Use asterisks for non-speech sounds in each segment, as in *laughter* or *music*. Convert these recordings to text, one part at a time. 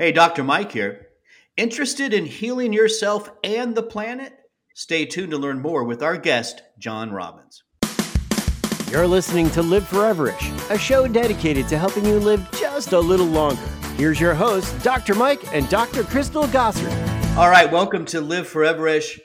Hey, Dr. Mike here. Interested in healing yourself and the planet? Stay tuned to learn more with our guest, John Robbins. You're listening to Live Foreverish, a show dedicated to helping you live just a little longer. Here's your hosts, Dr. Mike and Dr. Crystal Gossard. All right, welcome to Live Foreverish.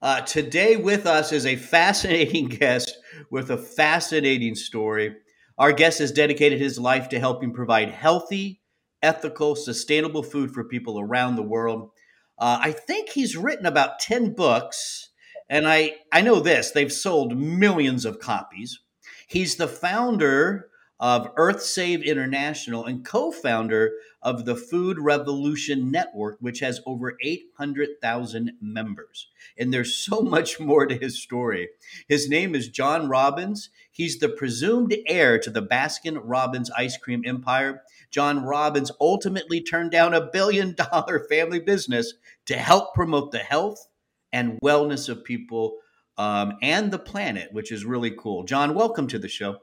Uh, today with us is a fascinating *laughs* guest with a fascinating story. Our guest has dedicated his life to helping provide healthy, ethical, sustainable food for people around the world. Uh, I think he's written about 10 books, and I, I know this they've sold millions of copies. He's the founder of Earth Save International and co founder of the Food Revolution Network, which has over 800,000 members. And there's so *laughs* much more to his story. His name is John Robbins. He's the presumed heir to the Baskin Robbins ice cream empire. John Robbins ultimately turned down a billion dollar *laughs* family business to help promote the health and wellness of people um, and the planet, which is really cool. John, welcome to the show.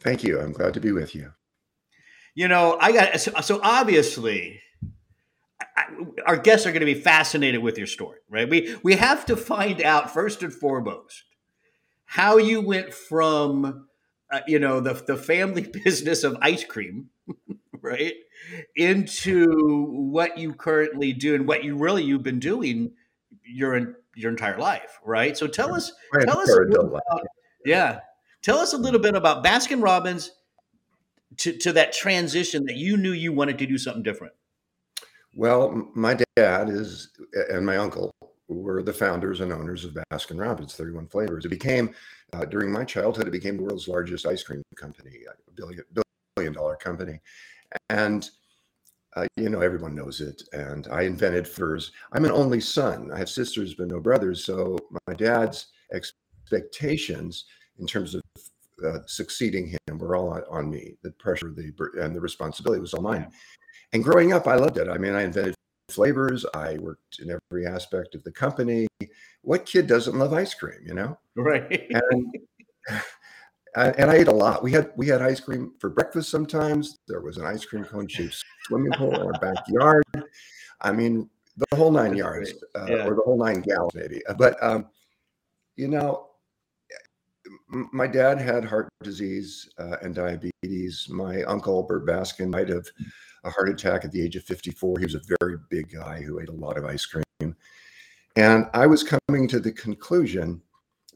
Thank you. I'm glad to be with you. You know, I got so, so obviously I, our guests are going to be fascinated with your story, right? We we have to find out first and foremost how you went from uh, you know the the family *laughs* business of ice cream, *laughs* right, into what you currently do and what you really you've been doing your your entire life, right? So tell us tell us about, yeah, tell us a little bit about Baskin Robbins to, to that transition that you knew you wanted to do something different? Well, my dad is and my uncle were the founders and owners of Baskin Robbins, 31 flavors. It became, uh, during my childhood, it became the world's largest ice cream company, a billion, billion dollar company. And, uh, you know, everyone knows it. And I invented furs. I'm an only son. I have sisters, but no brothers. So my dad's expectations in terms of uh, succeeding him were all on, on, me. The pressure, the and the responsibility was all mine. And growing up, I loved it. I mean, I invented flavors. I worked in every aspect of the company. What kid doesn't love ice cream? You know, right? And *laughs* and I ate a lot. We had we had ice cream for breakfast sometimes. There was an ice cream cone shaped swimming pool in our backyard. I mean, the whole nine yards, uh, yeah. or the whole nine gallons, maybe. But um, you know, my dad had heart disease uh, and diabetes. My uncle, Burt Baskin, died of a heart attack at the age of 54. He was a very big guy who ate a lot of ice cream. And I was coming to the conclusion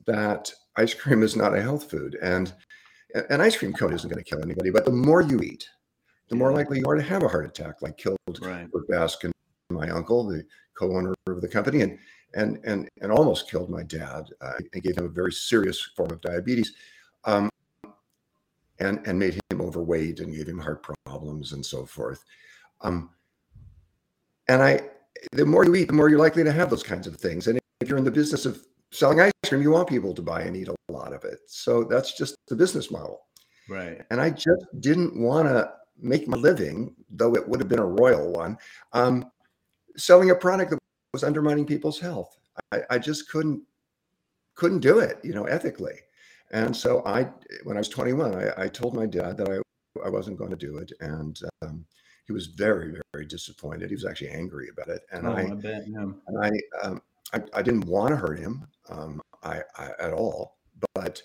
that ice cream is not a health food. And an ice cream cone isn't going to kill anybody, but the more you eat, the more likely you are to have a heart attack, like killed right. Baskin, my uncle, the co-owner of the company. And and and and almost killed my dad. Uh, and gave him a very serious form of diabetes, um, and and made him overweight and gave him heart problems and so forth. Um, and I, the more you eat, the more you're likely to have those kinds of things. And if you're in the business of selling ice cream, you want people to buy and eat a lot of it. So that's just the business model. Right. And I just didn't want to make my living, though it would have been a royal one, um, selling a product that was undermining people's health. I, I just couldn't couldn't do it, you know, ethically. And so I, when I was 21, I, I told my dad that I, I wasn't going to do it. And um, he was very, very disappointed. He was actually angry about it. And oh, I, I bet, yeah. and I, um, I, I, didn't want to hurt him um, I, I, at all, but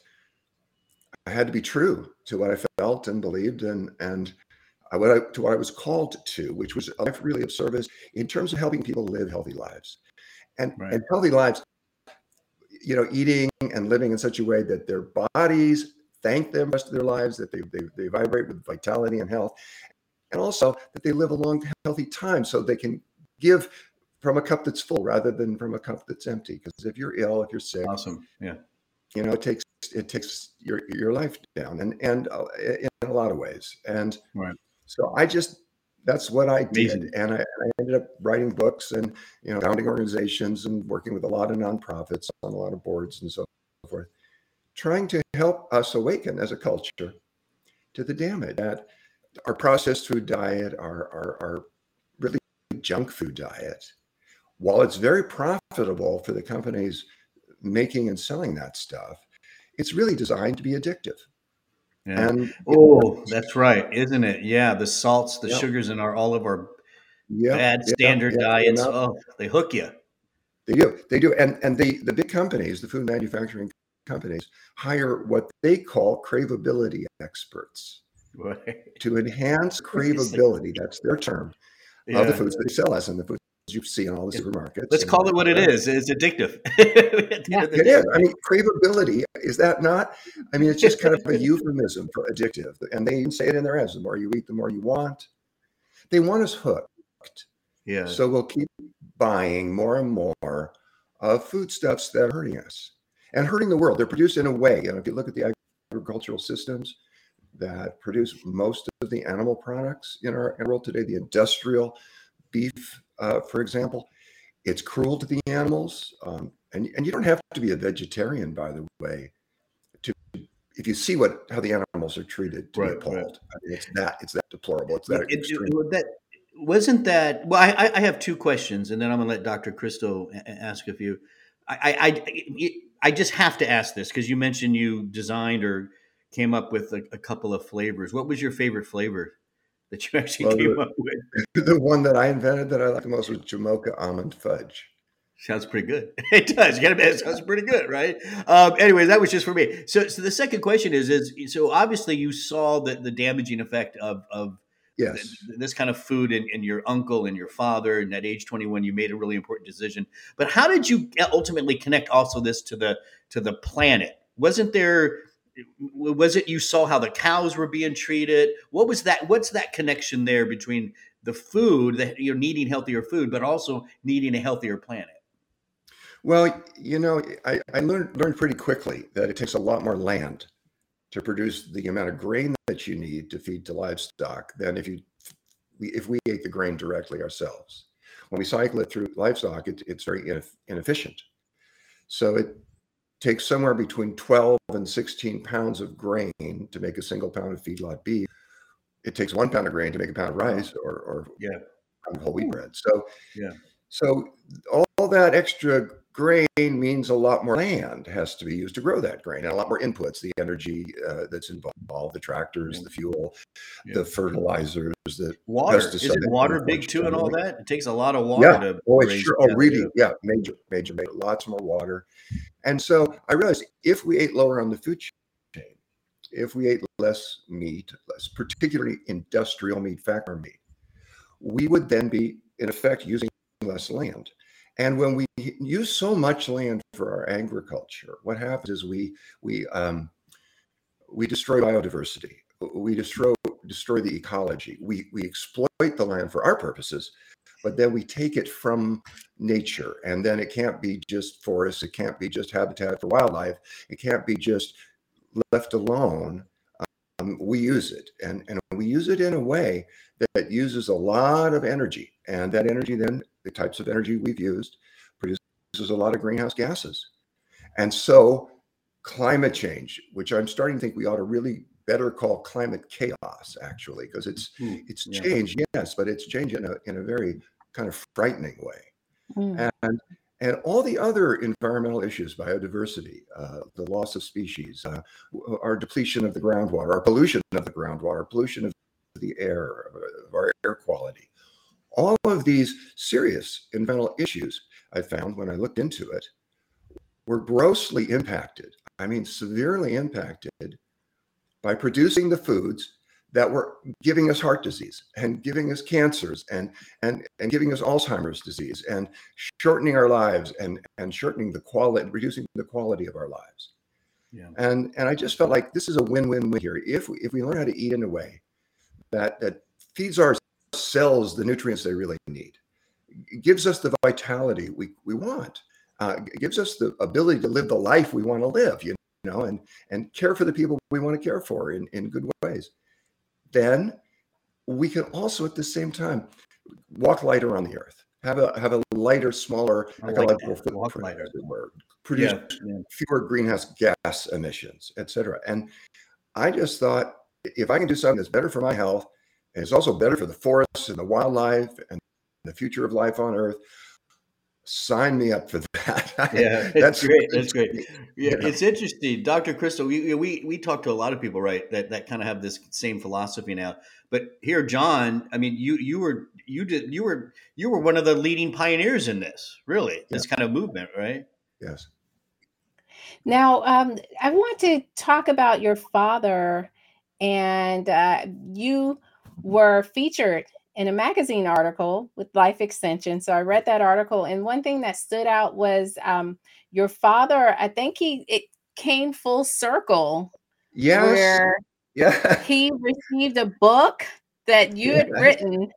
I had to be true to what I felt and believed. And, and uh, what I, to what I was called to, which was a life really of service in terms of helping people live healthy lives, and right. and healthy lives. You know, eating and living in such a way that their bodies thank them the rest of their lives, that they, they, they vibrate with vitality and health, and also that they live a long, healthy time so they can give from a cup that's full rather than from a cup that's empty. Because if you're ill, if you're sick, awesome, yeah, you know, it takes it takes your your life down, and and uh, in a lot of ways, and right. So I just that's what I did, and I, I, ended up writing books and you know founding organizations and working with a lot of nonprofits on a lot of boards and so forth, trying to help us awaken as a culture to the damage that our processed food diet, our our, our really junk food diet, while it's very profitable for the companies making and selling that stuff, it's really designed to be addictive. Yeah. And oh, that's right, isn't it? Yeah, the salts, the sugars in our all of our yeah, bad standard diets. Oh, they hook you. They do. They do. And and the the big companies, the food manufacturing companies, hire what they call craveability experts *laughs* right. to enhance craveability. That's their term of the foods they sell us and the foods you see in all the supermarkets. Let's call it what it is. It's addictive. *laughs* yeah, it is. I mean, craveability is that not? I mean, it's just kind of a *laughs* euphemism for addictive, and they even say it in their ads: the more you eat, the more you want. They want us hooked. Yeah. So we'll keep buying more and more of foodstuffs that are hurting us and hurting the world. They're produced in a way. You know, if you look at the agricultural systems that produce most of the animal products in our world today, the industrial beef, uh, for example, it's cruel to the animals. Um, and, and you don't have to be a vegetarian, by the way, to if you see what how the animals are treated to right, be appalled. Right. I mean, it's that it's that deplorable. It's that it, extreme. It, that wasn't that. Well, I, I have two questions, and then I'm going to let Dr. Crystal ask a few. I I, I just have to ask this because you mentioned you designed or came up with a, a, couple of flavors. What was your favorite flavor that you *laughs* actually well, came the, up with? *laughs* The one that I invented that I like the most was Jamocha almond fudge. Sounds pretty good. *laughs* It does. You got to admit, it sounds pretty good, right? Um, anyway, that was just for me. So, so the second question is: is so obviously you saw the the damaging effect of of yes. this kind of food and, in your uncle and your father, and at age twenty one, you made a really important decision. But how did you ultimately connect also this to the to the planet? Wasn't there was it you saw how the cows were being treated? What was that what's that connection there between the food that you're needing healthier food but also needing a healthier planet? Well you know i, I learned learned pretty quickly that it takes a lot more land to produce the amount of grain that you need to feed to livestock than if you if we ate the grain directly ourselves. When we cycle it through livestock it, it's very inefficient. So it takes somewhere between 12 and 16 pounds of grain to make a single pound of feedlot beef. It takes one pound of grain to make a pound of rice or, or yeah, whole wheat bread. So yeah, so all, all that extra grain means a lot more land has to be used to grow that grain and a lot more inputs the energy uh, that's involved the tractors the fuel yeah. the fertilizers the water is it water big too and all that it takes a lot of water yeah. to oh, sure. oh really too. yeah major major major lots more water and so i realized if we ate lower on the food chain if we ate less meat less particularly industrial meat factor meat we would then be in effect using less land and when we use so much land for our agriculture, what happens is we we um, we destroy biodiversity. We destroy destroy the ecology. We we exploit the land for our purposes, but then we take it from nature, and then it can't be just forests. It can't be just habitat for wildlife. It can't be just left alone. Um, we use it, and and we use it in a way that uses a lot of energy, and that energy then the types of energy we've used produces a lot of greenhouse gases. And so climate change, which I'm starting to think we ought to really better call climate chaos actually, because it's mm, it's yeah. change, yes, but it's change in a in a very kind of frightening way. Mm. And and all the other environmental issues, biodiversity, uh, the loss of species, uh, our depletion of the groundwater, our pollution of the groundwater, pollution of the air, of our air quality, all of these serious environmental issues I found when I looked into it were grossly impacted. I mean, severely impacted by producing the foods that were giving us heart disease and giving us cancers and and and giving us Alzheimer's disease and shortening our lives and and shortening the quality reducing the quality of our lives. Yeah. And and I just felt like this is a win-win-win here. If we, if we learn how to eat in a way that that feeds our cells the nutrients they really need. It gives us the vitality we, we want. Uh, it gives us the ability to live the life we want to live, you know, and and care for the people we want to care for in, in good ways. Then we can also at the same time walk lighter on the earth, have a have a lighter, smaller ecological like footprint, produce yeah, yeah. fewer greenhouse gas emissions, et cetera. And I just thought if I can do something that's better for my health and it's also better for the forests and the wildlife and the future of life on Earth. Sign me up for *laughs* that. Yeah, that's great. That's great. Yeah, it's interesting, Dr. Crystal. We, we we talk to a lot of people, right? That that kind of have this same philosophy now. But here, John, I mean, you you were you did you were you were one of the leading pioneers in this, really, this yeah. kind of movement, right? Yes. Now, um, I want to talk about your father, and uh, you were featured in a magazine article with Life Extension. So I read that article, and one thing that stood out was um, your father. I think he it came full circle. Yes. Where yeah. he received a book that you yeah. had written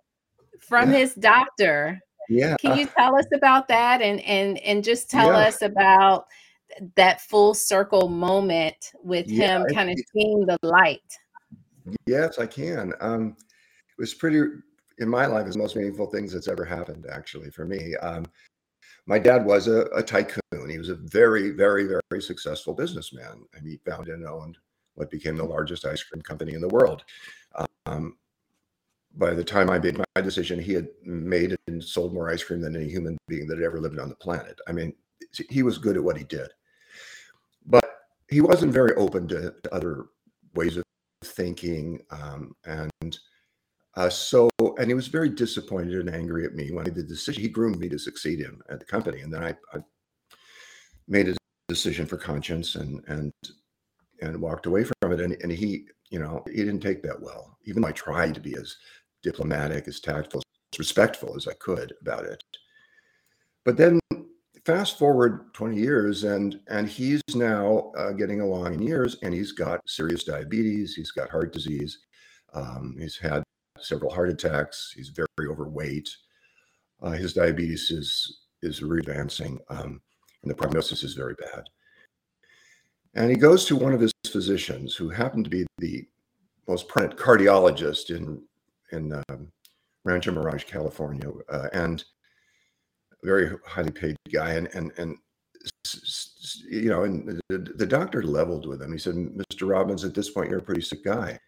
from yeah. his doctor. Yeah. Can you tell us about that and and and just tell yeah. us about that full circle moment with him kind of seeing the light? Yes, I can. Um, was pretty in my life is the most meaningful things that's ever happened actually for me. Um, my dad was a, a, tycoon. He was a very, very, very successful businessman, and he founded and owned what became the largest ice cream company in the world. Um, by the time I made my decision, he had made and sold more ice cream than any human being that had ever lived on the planet. I mean, he was good at what he did, but he wasn't very open to, to other ways of thinking. Um, and uh, so, and he was very disappointed and angry at me when I did the decision. He groomed me to succeed him at the company, and then I, I made a decision for conscience and and and walked away from it. And, and he, you know, he didn't take that well. Even though I tried to be as diplomatic, as tactful, as respectful as I could about it. But then fast forward 20 years and and he's now uh, getting along in years and he's got serious diabetes he's got heart disease um, he's had several heart attacks he's very overweight uh, his diabetes is is advancing um, and the prognosis is very bad and he goes to one of his physicians who happened to be the most prominent cardiologist in in um, Rancho Mirage, California, uh, and a very highly paid guy. And and and you know, and the, the doctor leveled with him. He said, "Mr. Robbins, at this point, you're a pretty sick guy,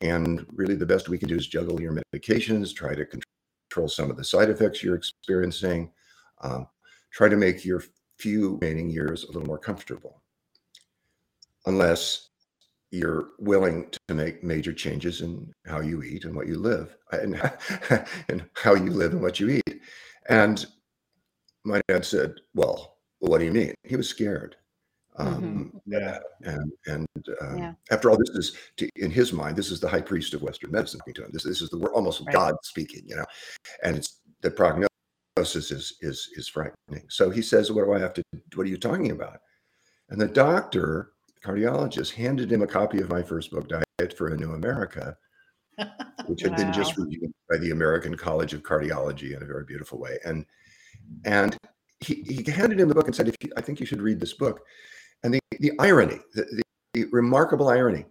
and really, the best we can do is juggle your medications, try to control some of the side effects you're experiencing, um, try to make your few remaining years a little more comfortable." Unless you're willing to make major changes in how you eat and what you live *laughs* and, and how you live and what you eat. And my dad said, well, what do you mean? He was scared. Um, mm-hmm. yeah. And, and um, yeah. after all, this is to, in his mind, this is the high priest of Western medicine to him. This, this is the almost right. God speaking, you know, and it's the prognosis is, is, is frightening. So he says, what do I have to, what are you talking about? And the doctor cardiologist handed him a copy of my first book, Diet for a New America, *laughs* which had wow. been just reviewed by the American College of Cardiology in a very beautiful way. And and he, he handed him the book and said, if you, I think you should read this book. And the, the irony, the, the, remarkable irony,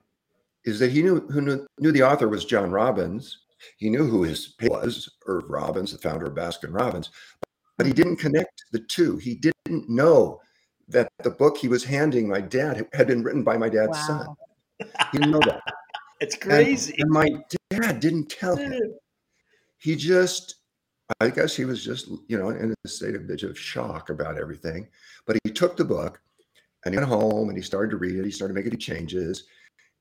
is that he knew who knew, knew the author was John Robbins. He knew who his was, Irv Robbins, the founder of Baskin Robbins, but he didn't connect the two. He didn't know that the book he was handing my dad had been written by my dad's wow. son. He didn't know that. *laughs* it's crazy. And, and, my dad didn't tell him. He just, I guess he was just, you know, in a state of bit of shock about everything. But he took the book and he went home and he started to read it. He started making changes,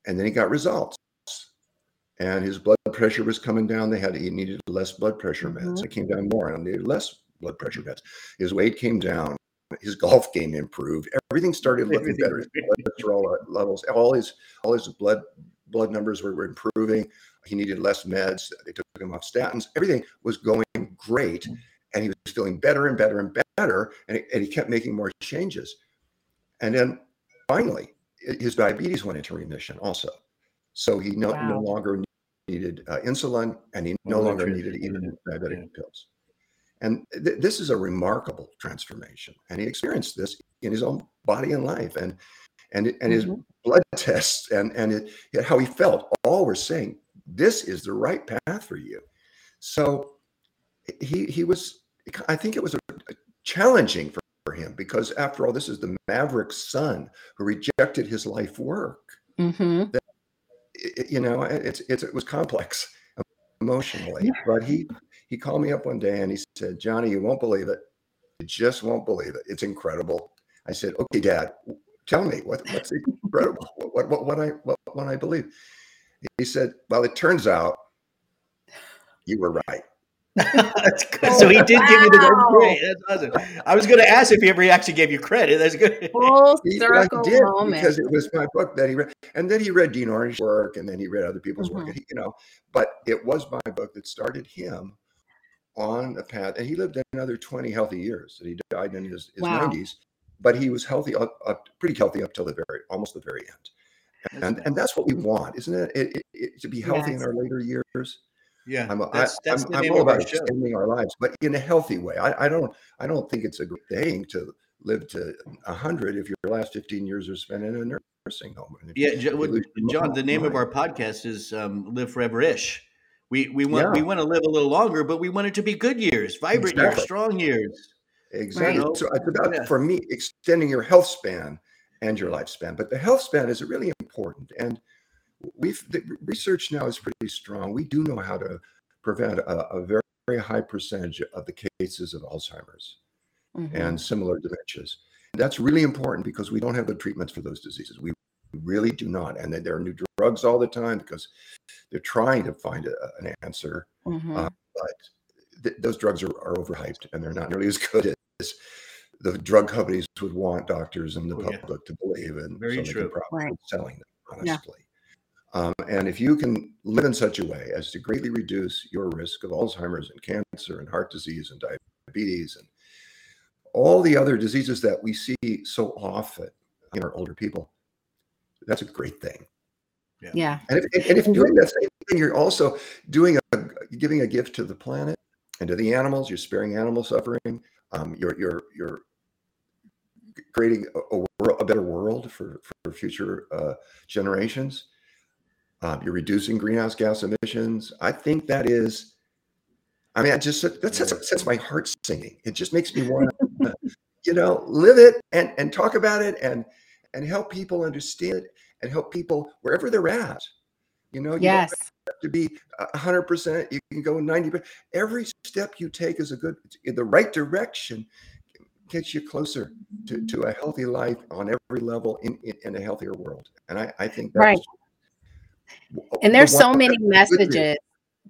and then he got results. And his blood pressure was coming down. They had he needed less blood pressure meds. Mm-hmm. It came down more and needed less blood pressure meds. His weight came down his golf game improved. Everything started looking better. His *laughs* cholesterol levels, all his all his blood blood numbers were, were improving. He needed less meds. They took him off statins. Everything was going great, and he was feeling better and better and better. And, and he kept making more changes. And then finally, his diabetes went into remission also. So he no, wow. no longer needed uh, insulin, and he no longer needed even diabetic yeah. pills. And th- this is a remarkable transformation. And he experienced this in his own body and life. And and and his mm-hmm. blood *laughs* tests and and it, how he felt all were saying this is the right path for you. So he he was I think it was a, a challenging for, for him because after all this is the maverick son who rejected his life work. Mm-hmm. That, you know it's, it's it was complex *laughs* emotionally, but he he called me up one day and he said, Johnny, you won't believe it. You just won't believe it. It's incredible. I said, okay, dad, tell me what, what's incredible, *laughs* what, what, what I, what, what I believe. He said, well, it turns out you were right. Good. So he did give you the Wow. great. That's awesome. I was going to ask if he ever actually gave you credit. That's good. Full He- circle did moment. because it was my book that he read, and then he read Dean Ornish's work, and then he read other people's work, Mhm. and he, you know. But it was my book that started him on a path, and he lived another twenty healthy years. That he died in his Wow. nineties, but he was healthy, up, up, pretty healthy up till the very, almost the very end. And and that's what we want, isn't it? It, it, it to be healthy in our later years. Yeah, I'm, that's I, that's I'm, the I'm all about extending our lives, but in a healthy way. I, I don't I don't think it's a good thing to live to hundred if your last 15 years are spent in a nursing home. Yeah, you Jo- what- lose your John. The name of our podcast is um, "Live Forever Ish." We we want we want to live a little longer, but we want it to be good years, vibrant years, strong years. Exactly. Right. So it's about Yeah. for me extending your health span and your lifespan. But the health span is really important, and we've the research now is pretty strong. We do know how to prevent a, a very, very high percentage of the cases of Alzheimer's Mhm. and similar dementias. That's really important because we don't have the treatments for those diseases. We really do not, and then there are new drugs all the time because they're trying to find a, an answer Mhm. uh, but th- those drugs are, are overhyped and they're not nearly as good *laughs* as the drug companies would want doctors and the Oh, yeah. public to believe in. Very so they true. can Right. selling them, Yeah. Honestly. Um, and if you can live in such a way as to greatly reduce your risk of Alzheimer's and cancer and heart disease and diabetes and all the other diseases that we see so often in our older people, that's a great thing. yeah. And if, and if doing that same thing, you're also doing a giving a gift to the planet and to the animals. You're sparing animal suffering. Um, you're you're you're creating a, a, world, a better world for for future uh, generations. Um, you're reducing greenhouse gas emissions. I think that is. I mean, I just that sets, sets my heart singing. It just makes me want to, *laughs* you know, live it and and talk about it and and help people understand it and help people wherever they're at. You know, you Yes. have to be a hundred percent. You can go ninety percent. Every step you take is a good in the right direction. Gets you closer to, to a healthy life on every level in, in, in a healthier world. And I, I think that's Right. And the there's so many messages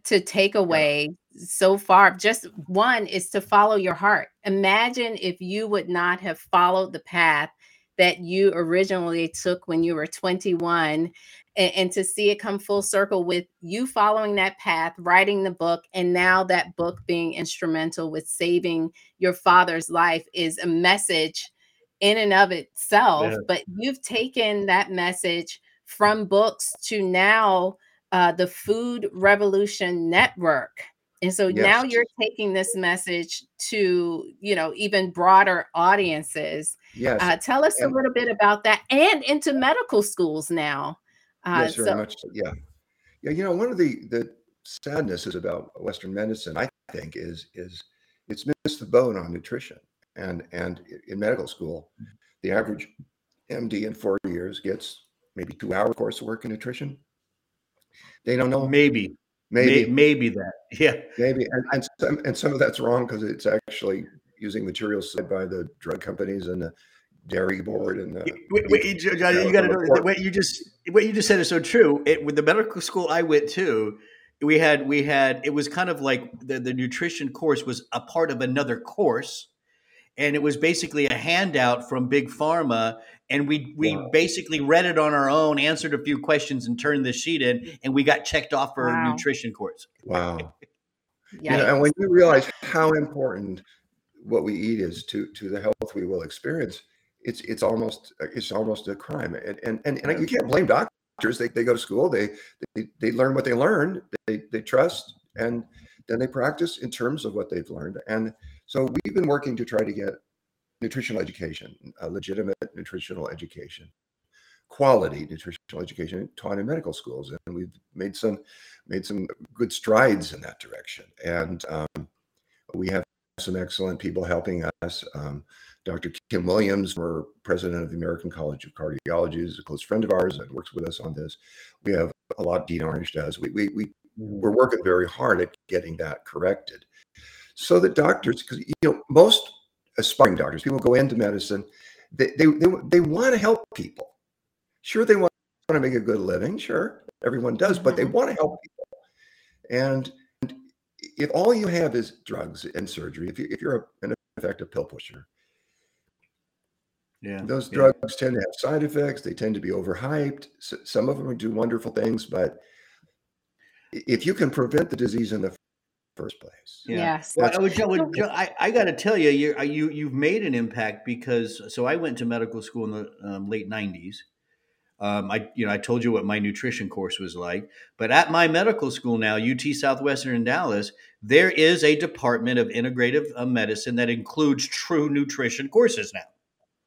to take away so far. Just one is to follow your heart. Imagine if you would not have followed the path that you originally took when you were 21 and, and to see it come full circle with you following that path, writing the book, and now that book being instrumental with saving your father's life is a message in and of itself. Yeah. But you've taken that message from books to now uh, the Food Revolution Network. And so now you're taking this message to, you know, even broader audiences. Yes. Uh, tell us a little bit about that and into medical schools now. Uh, yes, very so, much. so, Yeah, yeah. You know, one of the the sadnesses about Western medicine, I think, is is it's missed the boat on nutrition. And and in medical school, the average MD in four years gets maybe two hour coursework in nutrition. They don't know. Maybe, Maybe, maybe, that. *laughs* Yeah, maybe, and and some, and some of that's wrong because it's actually using materials said by the drug companies and the dairy board and the Wait, wait, you, John, you got to know what you just what you just said is so true. It, with the medical school I went to, we had we had it was kind of like the the nutrition course was a part of another course, and it was basically a handout from Big Pharma, and we we Wow. basically read it on our own, answered a few questions, and turned the sheet in, and we got checked off for Wow. a nutrition course. wow. *laughs* yeah. You know, and when you realize how important what we eat is to to the health we will experience, it's it's almost it's almost a crime. And and and, and you can't blame doctors. They, they go to school. They, they they learn what they learn. They they trust and then they practice in terms of what they've learned. And so we've been working to try to get nutritional education, a legitimate nutritional education, quality nutritional education taught in medical schools, and we've made some made some good strides in that direction. And um, we have some excellent people helping us. Um, Dr. Kim Williams, former president of the American College of Cardiology, is a close friend of ours and works with us on this. We have a lot Dean Ornish does. We, we, we, we're working very hard at getting that corrected so that doctors, because, you know, most aspiring doctors, people go into medicine, they, they, they, they want to help people. Sure, they want to make a good living. Sure, everyone does, but they Mhm. want to help people. And if all you have is drugs and surgery, if, you, if you're a, an effective pill pusher, yeah, those yeah. drugs tend to have side effects. They tend to be overhyped. S some of them do wonderful things, but if you can prevent the disease in the first place, Yeah. Yes. Well, I, would, I, would, I, I got to tell you, you, you, you've made an impact because. So I went to medical school in the um, late '90s. Um, I, you know, I told you what my nutrition course was like. But at my medical school now, UT Southwestern in Dallas, there is a department of integrative uh, medicine that includes true nutrition courses now.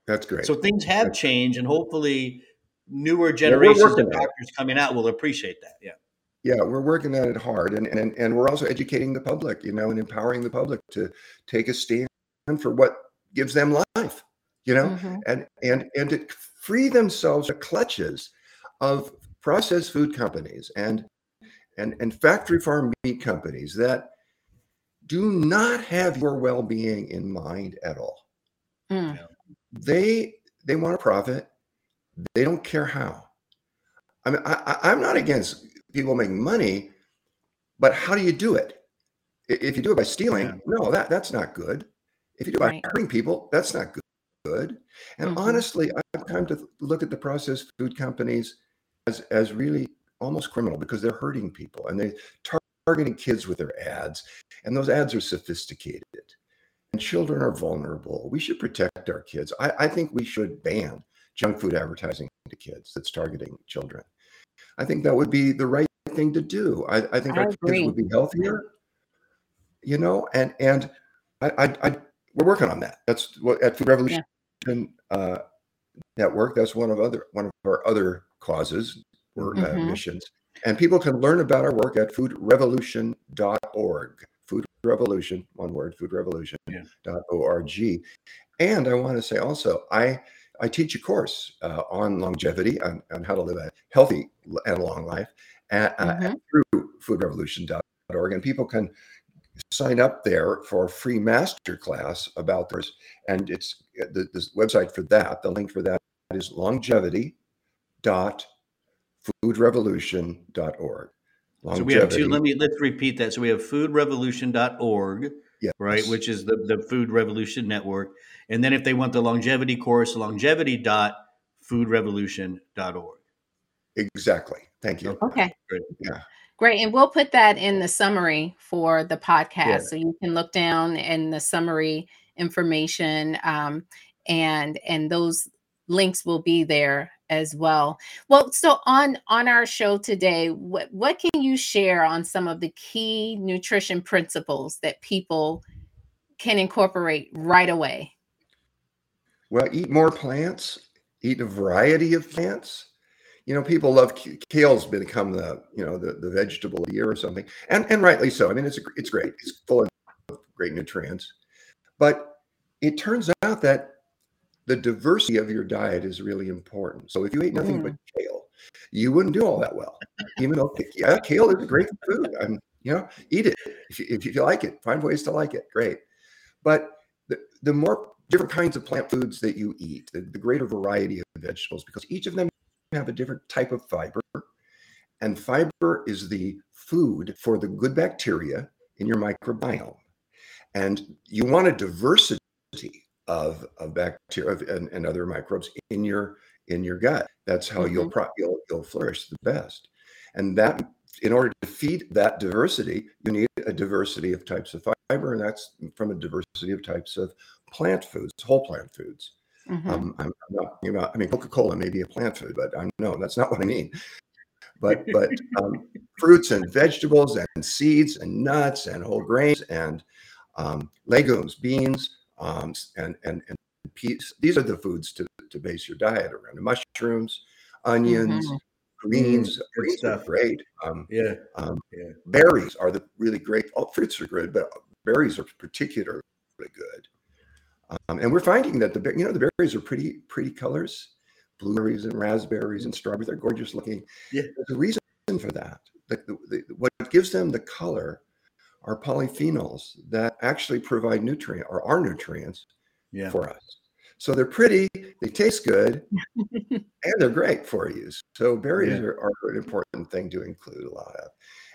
that's great. So things have That's- changed, and hopefully, newer generations working of doctors coming out will appreciate that. Yeah. Yeah, we're working at it hard, and and and we're also educating the public, you know, and empowering the public to take a stand for what gives them life, you know, Mhm. and and and to free themselves from the clutches of processed food companies and and and factory farm meat companies that do not have your well-being in mind at all. Mm. They they want to profit. They don't care how. I mean, I, I, I'm not against people make money, but how do you do it? If you do it by stealing, Yeah. no, that that's not good. If you do it Right. by hurting people, that's not good. Good. And Mhm. honestly, I've come to look at the processed food companies as as really almost criminal because they're hurting people and they tar- targeting kids with their ads, and those ads are sophisticated. And children are vulnerable. We should protect our kids. I, I think we should ban junk food advertising to kids that's targeting children. I think that would be the right thing to do. I, I think I our kids would be healthier, you know, and and I, I, I we're working on that. That's what at Food Revolution uh, Network. That's one of other one of our other causes or uh, Mhm. missions. And people can learn about our work at foodrevolution.org. Food Revolution, one word, foodrevolution.org. And I want to say also, I I teach a course uh, on longevity, on, on how to live a healthy and long life at, uh, Mhm. through foodrevolution.org. And people can sign up there for a free master class about this. And it's uh, the, the website for that, the link for that is longevity.foodrevolution.org. So we have two. Let me let's repeat that. So we have foodrevolution.org, Yes. right, which is the, the Food Revolution Network. And then if they want the longevity course, longevity.foodrevolution.org. Exactly. Thank you. Okay. Great. Yeah. Great. And we'll put that in the summary for the podcast. Yeah. So you can look down in the summary information um, and and those links will be there as well. Well, so on on our show today, what what can you share on some of the key nutrition principles that people can incorporate right away? Well, eat more plants, eat a variety of plants. You know, people love kale's become the you know the, the vegetable of the year or something, and and rightly so. I mean, it's a, it's great. It's full of great nutrients, but it turns out that the diversity of your diet is really important. So if you ate nothing but mm. kale, you wouldn't do all that well. Even though yeah, kale is a great food. I'm you know eat it if you, if you like it. Find ways to like it. Great, but the the more different kinds of plant foods that you eat, the, the greater variety of vegetables, because each of them have a different type of fiber. And fiber is the food for the good bacteria in your microbiome. And you want a diversity of, of bacteria and, and other microbes in your in your gut. That's how you'll, pro, you'll you'll flourish the best. And that in order to feed that diversity, you need a diversity of types of fiber, and that's from a diversity of types of plant foods, whole plant foods. Mhm. Um, I'm not, you know, I mean, Coca-Cola may be a plant food, but I'm no, that's not what I mean. But but um, fruits and vegetables and seeds and nuts and whole grains and um, legumes, beans, um, and and and peas. These are the foods to to base your diet around. And mushrooms, onions, greens. good greens are stuff. great. Um, Yeah. um, Yeah. Berries are the really great. All fruits are good, but berries are particularly good. Um, and we're finding that the you know the berries are pretty pretty colors, blueberries and raspberries and strawberries. They're gorgeous looking. Yeah. There's a reason for that. The, the, the- what gives them the color are polyphenols that actually provide nutrient or are nutrients Yeah. for us. So they're pretty, they taste good, *laughs* and they're great for you. So berries Yeah. are, are an important thing to include a lot of.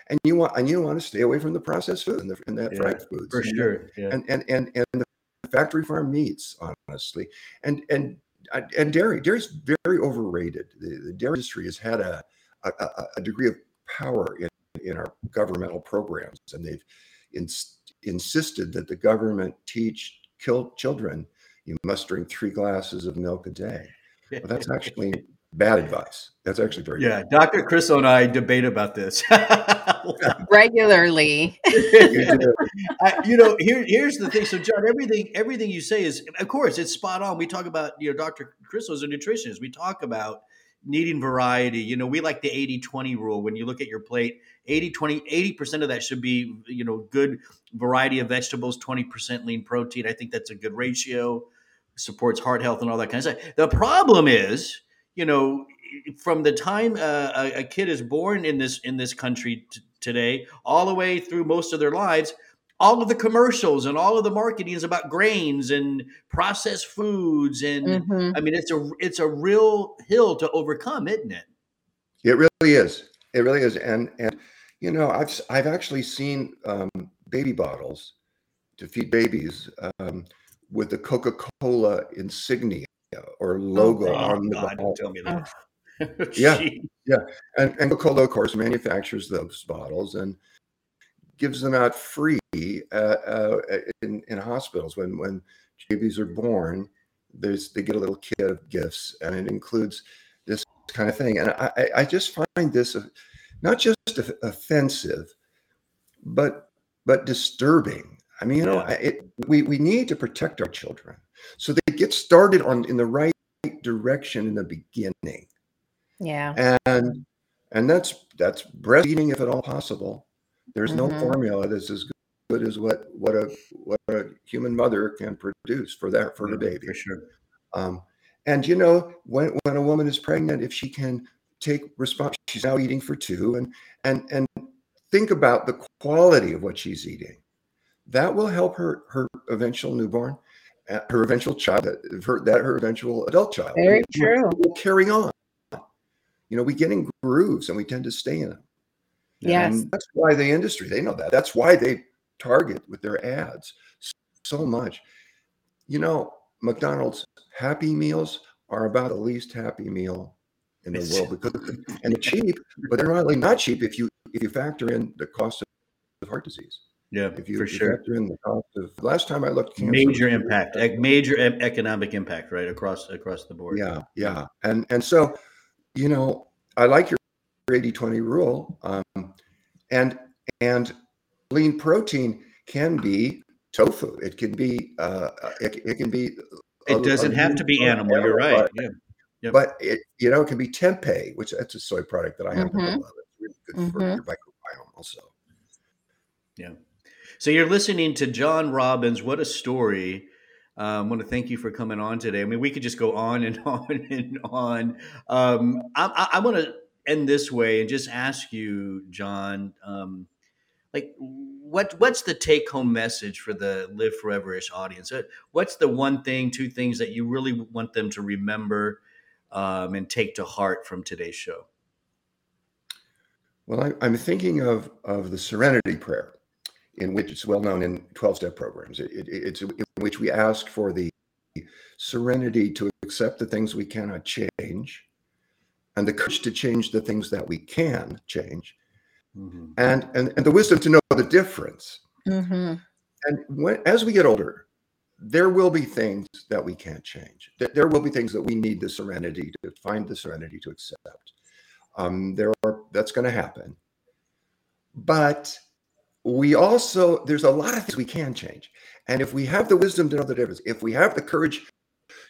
and you want and you want to stay away from the processed food and, the, and that Yeah, fried foods For sure. Yeah. and and and and the factory farm meats, honestly, and and uh, and dairy. Dairy's very overrated. The, the dairy industry has had a, a a- a degree of power in in our governmental programs, and they've ins- insisted that the government teach kill children you must drink three glasses of milk a day. Well, that's actually bad advice. That's actually very yeah. Dr. Chris and I debate about this. *laughs* Regularly. I, you know, here here's the thing. So, John, everything everything you say is, of course, it's spot on. We talk about, you know, Dr. Chris is a nutritionist. We talk about needing variety. You know, we like the 80-20 rule. When you look at your plate, 80, 20, 80% of that should be, you know, good variety of vegetables, 20% lean protein. I think that's a good ratio. Supports heart health and all that kind of stuff. The problem is, you know, from the time uh, a, a kid is born in this in this country t- today, all the way through most of their lives, all of the commercials and all of the marketing is about grains and processed foods, and Mhm. I mean, it's a it's a real hill to overcome, isn't it? It really is. It really is. And and you know, I've I've actually seen um, baby bottles to feed babies um, with the Coca-Cola insignia or logo oh, on the God, bottle. tell me that. *laughs* Yeah. Gee. And, and Coca-Cola, of course, manufactures those bottles and gives them out free uh, uh, in, in hospitals. When when babies are born, there's they get a little kit of gifts, and it includes this kind of thing. And I, I- just find this not just offensive, but but disturbing. I mean, you know, it, we we need to protect our children, so they get started on in the right direction in the beginning Yeah. and and that's that's breastfeeding if at all possible there's no Mhm. formula that's as good as what what a what a human mother can produce for that for her baby for sure. um, and you know when when a woman is pregnant if she can take response she's now eating for two and and and think about the quality of what she's eating. That will help her her eventual newborn uh, her eventual child that her, that her eventual adult child. Very true. will carry on. You know we get in grooves and we tend to stay in them Yes. and that's why the industry they know that. That's why they target with their ads so much. You know mcdonald's happy meals are about the least happy meal in the world because *laughs* and they're cheap but they're not like not cheap if you if you factor in the cost of heart disease Yeah, if you, for if sure. factor in the cost of last time i looked cancer Major impact, major economic impact, right across across the board. Yeah, yeah. And and so, you know, I like your 80-20 rule. Um, and and lean protein can be tofu. It can be uh it, it can be a- It doesn't a have to be animal. You're right. Yeah. Yep. But it you know it can be tempeh, which that's a soy product that I happen Mhm. to love. It's really good for Mhm. your microbiome also. Yeah. So you're listening to John Robbins. What a story. Um, I want to thank you for coming on today. I mean, we could just go on and *laughs* on and on. Um, I, I, I want to end this way and just ask you, John, um, like, what what's the take home message for the Live Foreverish audience? Uh, What's the one thing, two things that you really want them to remember um, and take to heart from today's show? Well, I, I'm thinking of of the Serenity Prayer, in which it's well known in 12 step programs. It, it, it's in which we ask for the serenity to accept the things we cannot change, and the courage to change the things that we can change, Mhm. and and, and the wisdom to know the difference. Mhm. And when as we get older, there will be things that we can't change. There will be things that we need the serenity to find the serenity to accept. Um, there are that's going to happen, but we also there's a lot of things we can change, and if we have the wisdom to know the difference, if we have the courage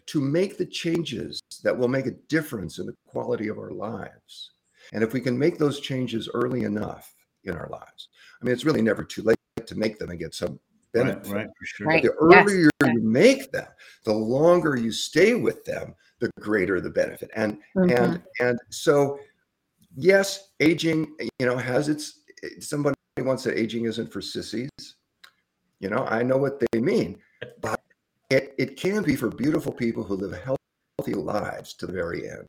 to make the changes that will make a difference in the quality of our lives, and if we can make those changes early enough in our lives, I mean, it's really never too late to make them and get some benefit. Right, right, for sure. Right. The Yes. earlier you make them, the longer you stay with them, the greater the benefit. And Mhm. and and so, yes, aging, you know, has its. Somebody once said aging isn't for sissies. You know, I know what they mean, but it it can be for beautiful people who live healthy lives to the very end.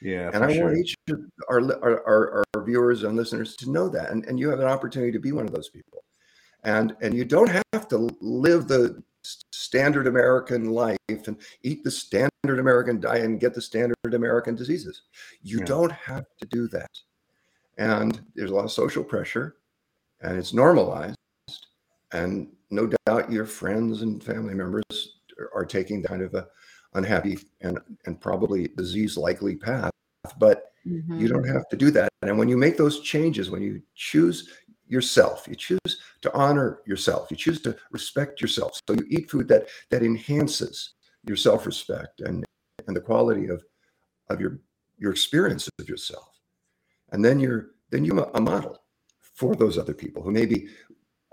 Yeah, and I sure. want each of our, our, our, our viewers and listeners to know that, and, and you have an opportunity to be one of those people, and and you don't have to live the standard American life and eat the standard American diet and get the standard American diseases. You Yeah. don't have to do that, and there's a lot of social pressure, and it's normalized, and no doubt your friends and family members are taking kind of a unhappy and and probably disease likely path but you Mhm. don't have to do that and when you make those changes when you choose yourself you choose to honor yourself you choose to respect yourself so you eat food that that enhances your self-respect and and the quality of of your your experience of yourself and then you're then you're a model for those other people who maybe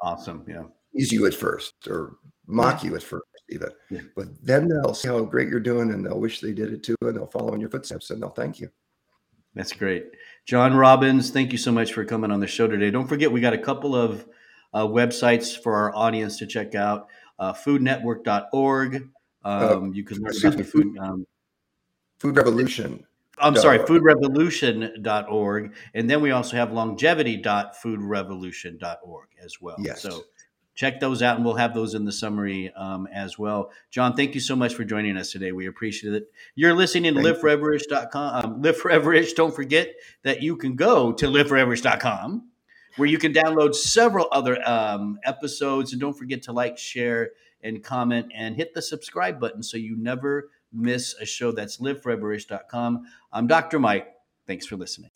Awesome. Yeah. tease you at first or mock you at first even Yeah. but then they'll see how great you're doing and they'll wish they did it too and they'll follow in your footsteps and they'll thank you That's great. John Robbins, thank you so much for coming on the show today. Don't forget, we got a couple of uh, websites for our audience to check out uh, foodnetwork.org. Um, you can learn about the food. Um, food revolution I'm sorry, foodrevolution.org. And then we also have longevity.foodrevolution.org as well. Yes. So check those out and we'll have those in the summary um, as well. John, thank you so much for joining us today. We appreciate it. You're listening to liveforeverish.com. Um, Live Foreverish. Don't forget that you can go to liveforeverish.com where you can download several other um, episodes. And don't forget to like, share, and comment and hit the subscribe button so you never miss a show. That's liveforeverish.com. I'm Dr. Mike. Thanks for listening.